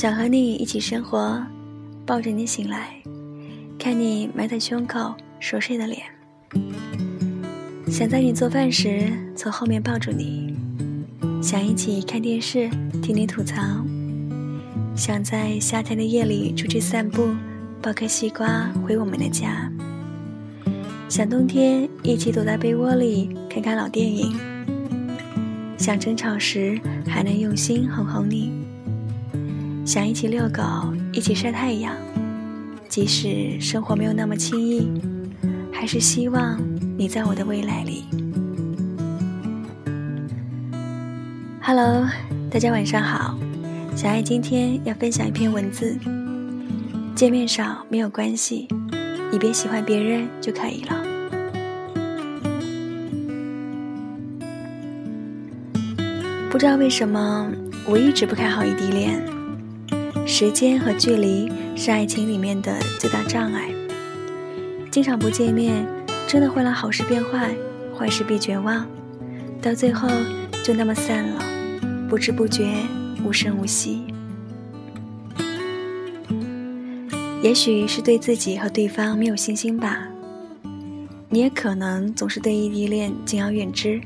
想和你一起生活，抱着你醒来，看你埋在胸口熟睡的脸。想在你做饭时从后面抱住你，想一起看电视听你吐槽，想在夏天的夜里出去散步，抱颗西瓜回我们的家。想冬天一起躲在被窝里看看老电影，想争吵时还能用心哄哄你，想一起遛狗，一起晒太阳，即使生活没有那么轻易，还是希望你在我的未来里。Hello，大家晚上好，小爱今天要分享一篇文字，见面少没有关系。你别喜欢别人就可以了。不知道为什么，我一直不看好异地恋。时间和距离是爱情里面的最大障碍。经常不见面，真的会让好事变坏，坏事变绝望，到最后就那么散了，不知不觉，无声无息。也许是对自己和对方没有信心吧。你也可能总是对异地恋敬而远之，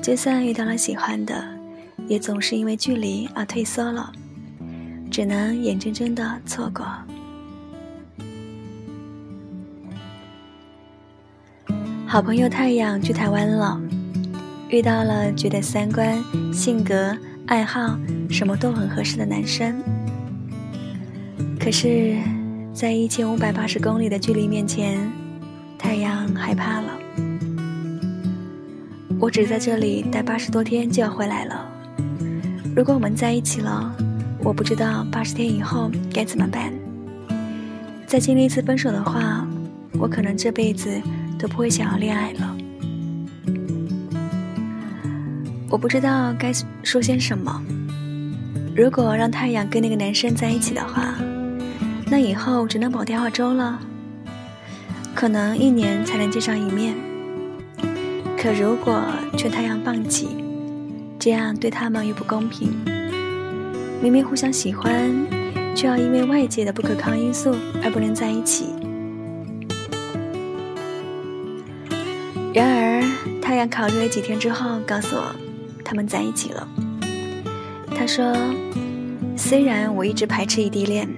就算遇到了喜欢的，也总是因为距离而退缩了，只能眼睁睁的错过。好朋友太阳去台湾了，遇到了觉得三观、性格、爱好什么都很合适的男生，可是。在一千五百八十公里的距离面前，太阳害怕了。我只在这里待八十多天就要回来了。如果我们在一起了，我不知道八十天以后该怎么办。再经历一次分手的话，我可能这辈子都不会想要恋爱了。我不知道该说些什么。如果让太阳跟那个男生在一起的话。那以后只能跑电话粥了，可能一年才能见上一面。可如果劝太阳放弃，这样对他们又不公平。明明互相喜欢，却要因为外界的不可抗因素而不能在一起。然而，太阳考虑了几天之后，告诉我，他们在一起了。他说：“虽然我一直排斥异地恋。”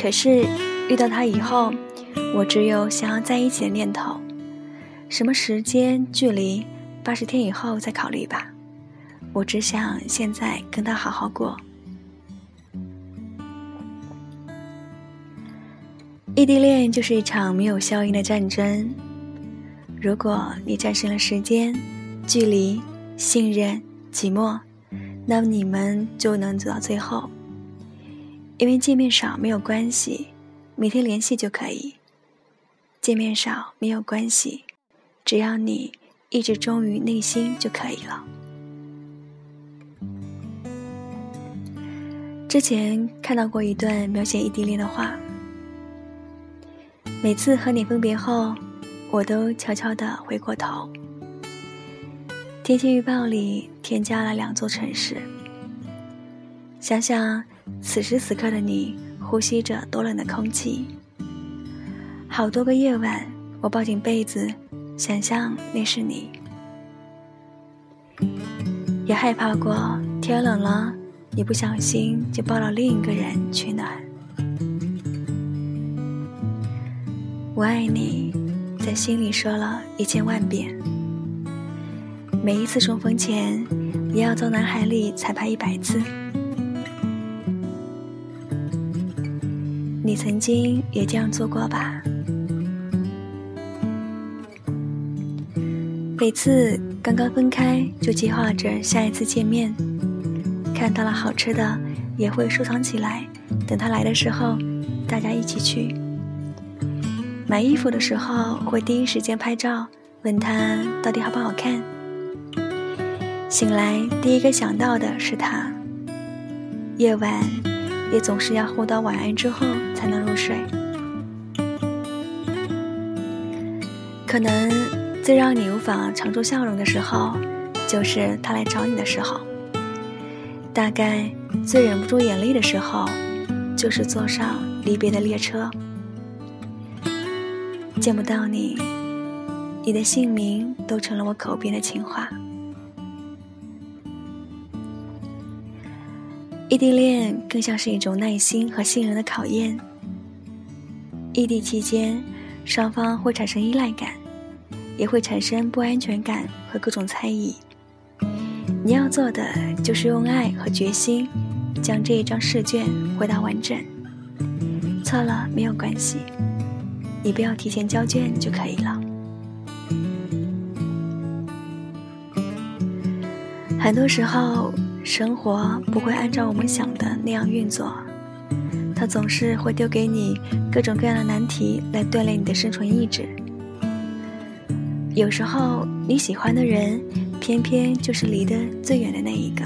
可是遇到他以后，我只有想要在一起的念头。什么时间、距离，八十天以后再考虑吧。我只想现在跟他好好过。异地恋就是一场没有硝烟的战争。如果你战胜了时间、距离、信任、寂寞，那么你们就能走到最后。因为见面少没有关系，每天联系就可以。见面少没有关系，只要你一直忠于内心就可以了。之前看到过一段描写异地恋的话：每次和你分别后，我都悄悄地回过头。天气预报里添加了两座城市，想想。此时此刻的你，呼吸着多冷的空气。好多个夜晚，我抱紧被子，想象那是你。也害怕过天冷了，一不小心就抱了另一个人取暖。我爱你，在心里说了一千万遍。每一次重逢前，也要从脑海里彩排一百次。你曾经也这样做过吧？每次刚刚分开就计划着下一次见面，看到了好吃的也会收藏起来，等他来的时候大家一起去。买衣服的时候会第一时间拍照，问他到底好不好看。醒来第一个想到的是他。夜晚。也总是要互道晚安之后才能入睡。可能最让你无法常驻笑容的时候，就是他来找你的时候。大概最忍不住眼泪的时候，就是坐上离别的列车。见不到你，你的姓名都成了我口边的情话。异地恋更像是一种耐心和信任的考验。异地期间，双方会产生依赖感，也会产生不安全感和各种猜疑。你要做的就是用爱和决心，将这一张试卷回答完整。错了没有关系，你不要提前交卷就可以了。很多时候。生活不会按照我们想的那样运作，它总是会丢给你各种各样的难题来锻炼你的生存意志。有时候你喜欢的人，偏偏就是离得最远的那一个。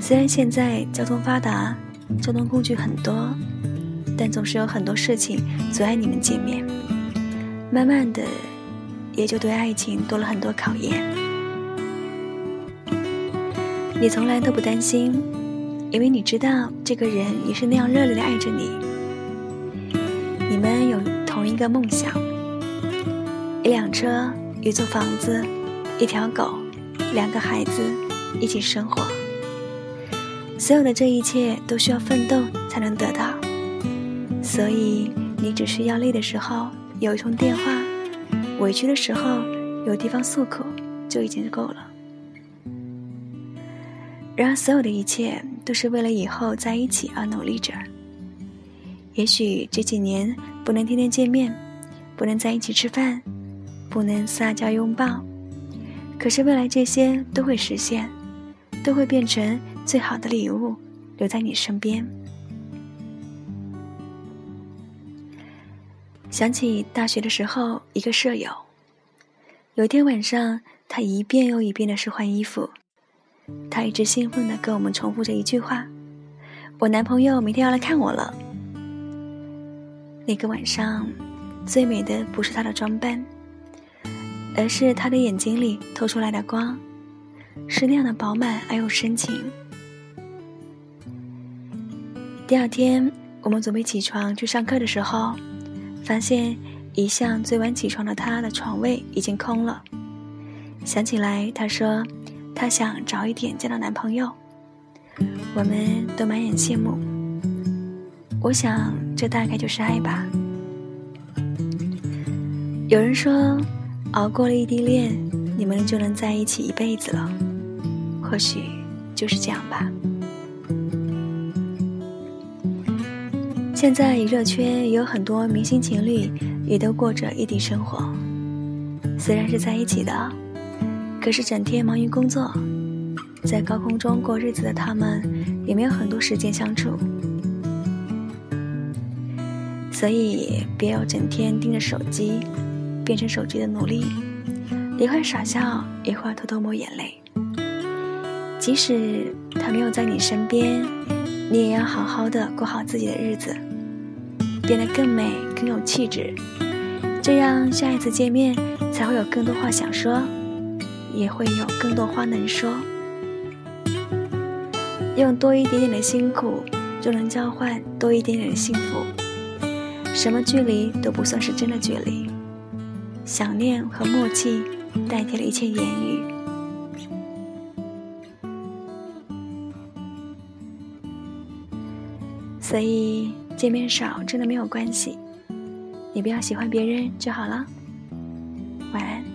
虽然现在交通发达，交通工具很多，但总是有很多事情阻碍你们见面。慢慢的，也就对爱情多了很多考验。你从来都不担心，因为你知道这个人也是那样热烈的爱着你。你们有同一个梦想：一辆车、一座房子、一条狗、两个孩子，一起生活。所有的这一切都需要奋斗才能得到，所以你只需要累的时候有一通电话，委屈的时候有地方诉苦，就已经够了。然而，所有的一切都是为了以后在一起而努力着。也许这几年不能天天见面，不能在一起吃饭，不能撒娇拥抱，可是未来这些都会实现，都会变成最好的礼物，留在你身边。想起大学的时候，一个舍友，有一天晚上，他一遍又一遍的是换衣服。他一直兴奋的跟我们重复着一句话：“我男朋友明天要来看我了。”那个晚上，最美的不是他的装扮，而是他的眼睛里透出来的光，是那样的饱满而又深情。第二天，我们准备起床去上课的时候，发现一向最晚起床的他的床位已经空了。想起来，他说。她想早一点见到男朋友，我们都满眼羡慕。我想，这大概就是爱吧。有人说，熬过了异地恋，你们就能在一起一辈子了。或许就是这样吧。现在娱乐圈也有很多明星情侣，也都过着异地生活，虽然是在一起的。可是整天忙于工作，在高空中过日子的他们，也没有很多时间相处。所以，别要整天盯着手机，变成手机的奴隶，一会儿傻笑，一会儿偷偷抹眼泪。即使他没有在你身边，你也要好好的过好自己的日子，变得更美、更有气质，这样下一次见面才会有更多话想说。也会有更多话能说，用多一点点的辛苦，就能交换多一点点的幸福。什么距离都不算是真的距离，想念和默契代替了一切言语。所以见面少真的没有关系，你不要喜欢别人就好了。晚安。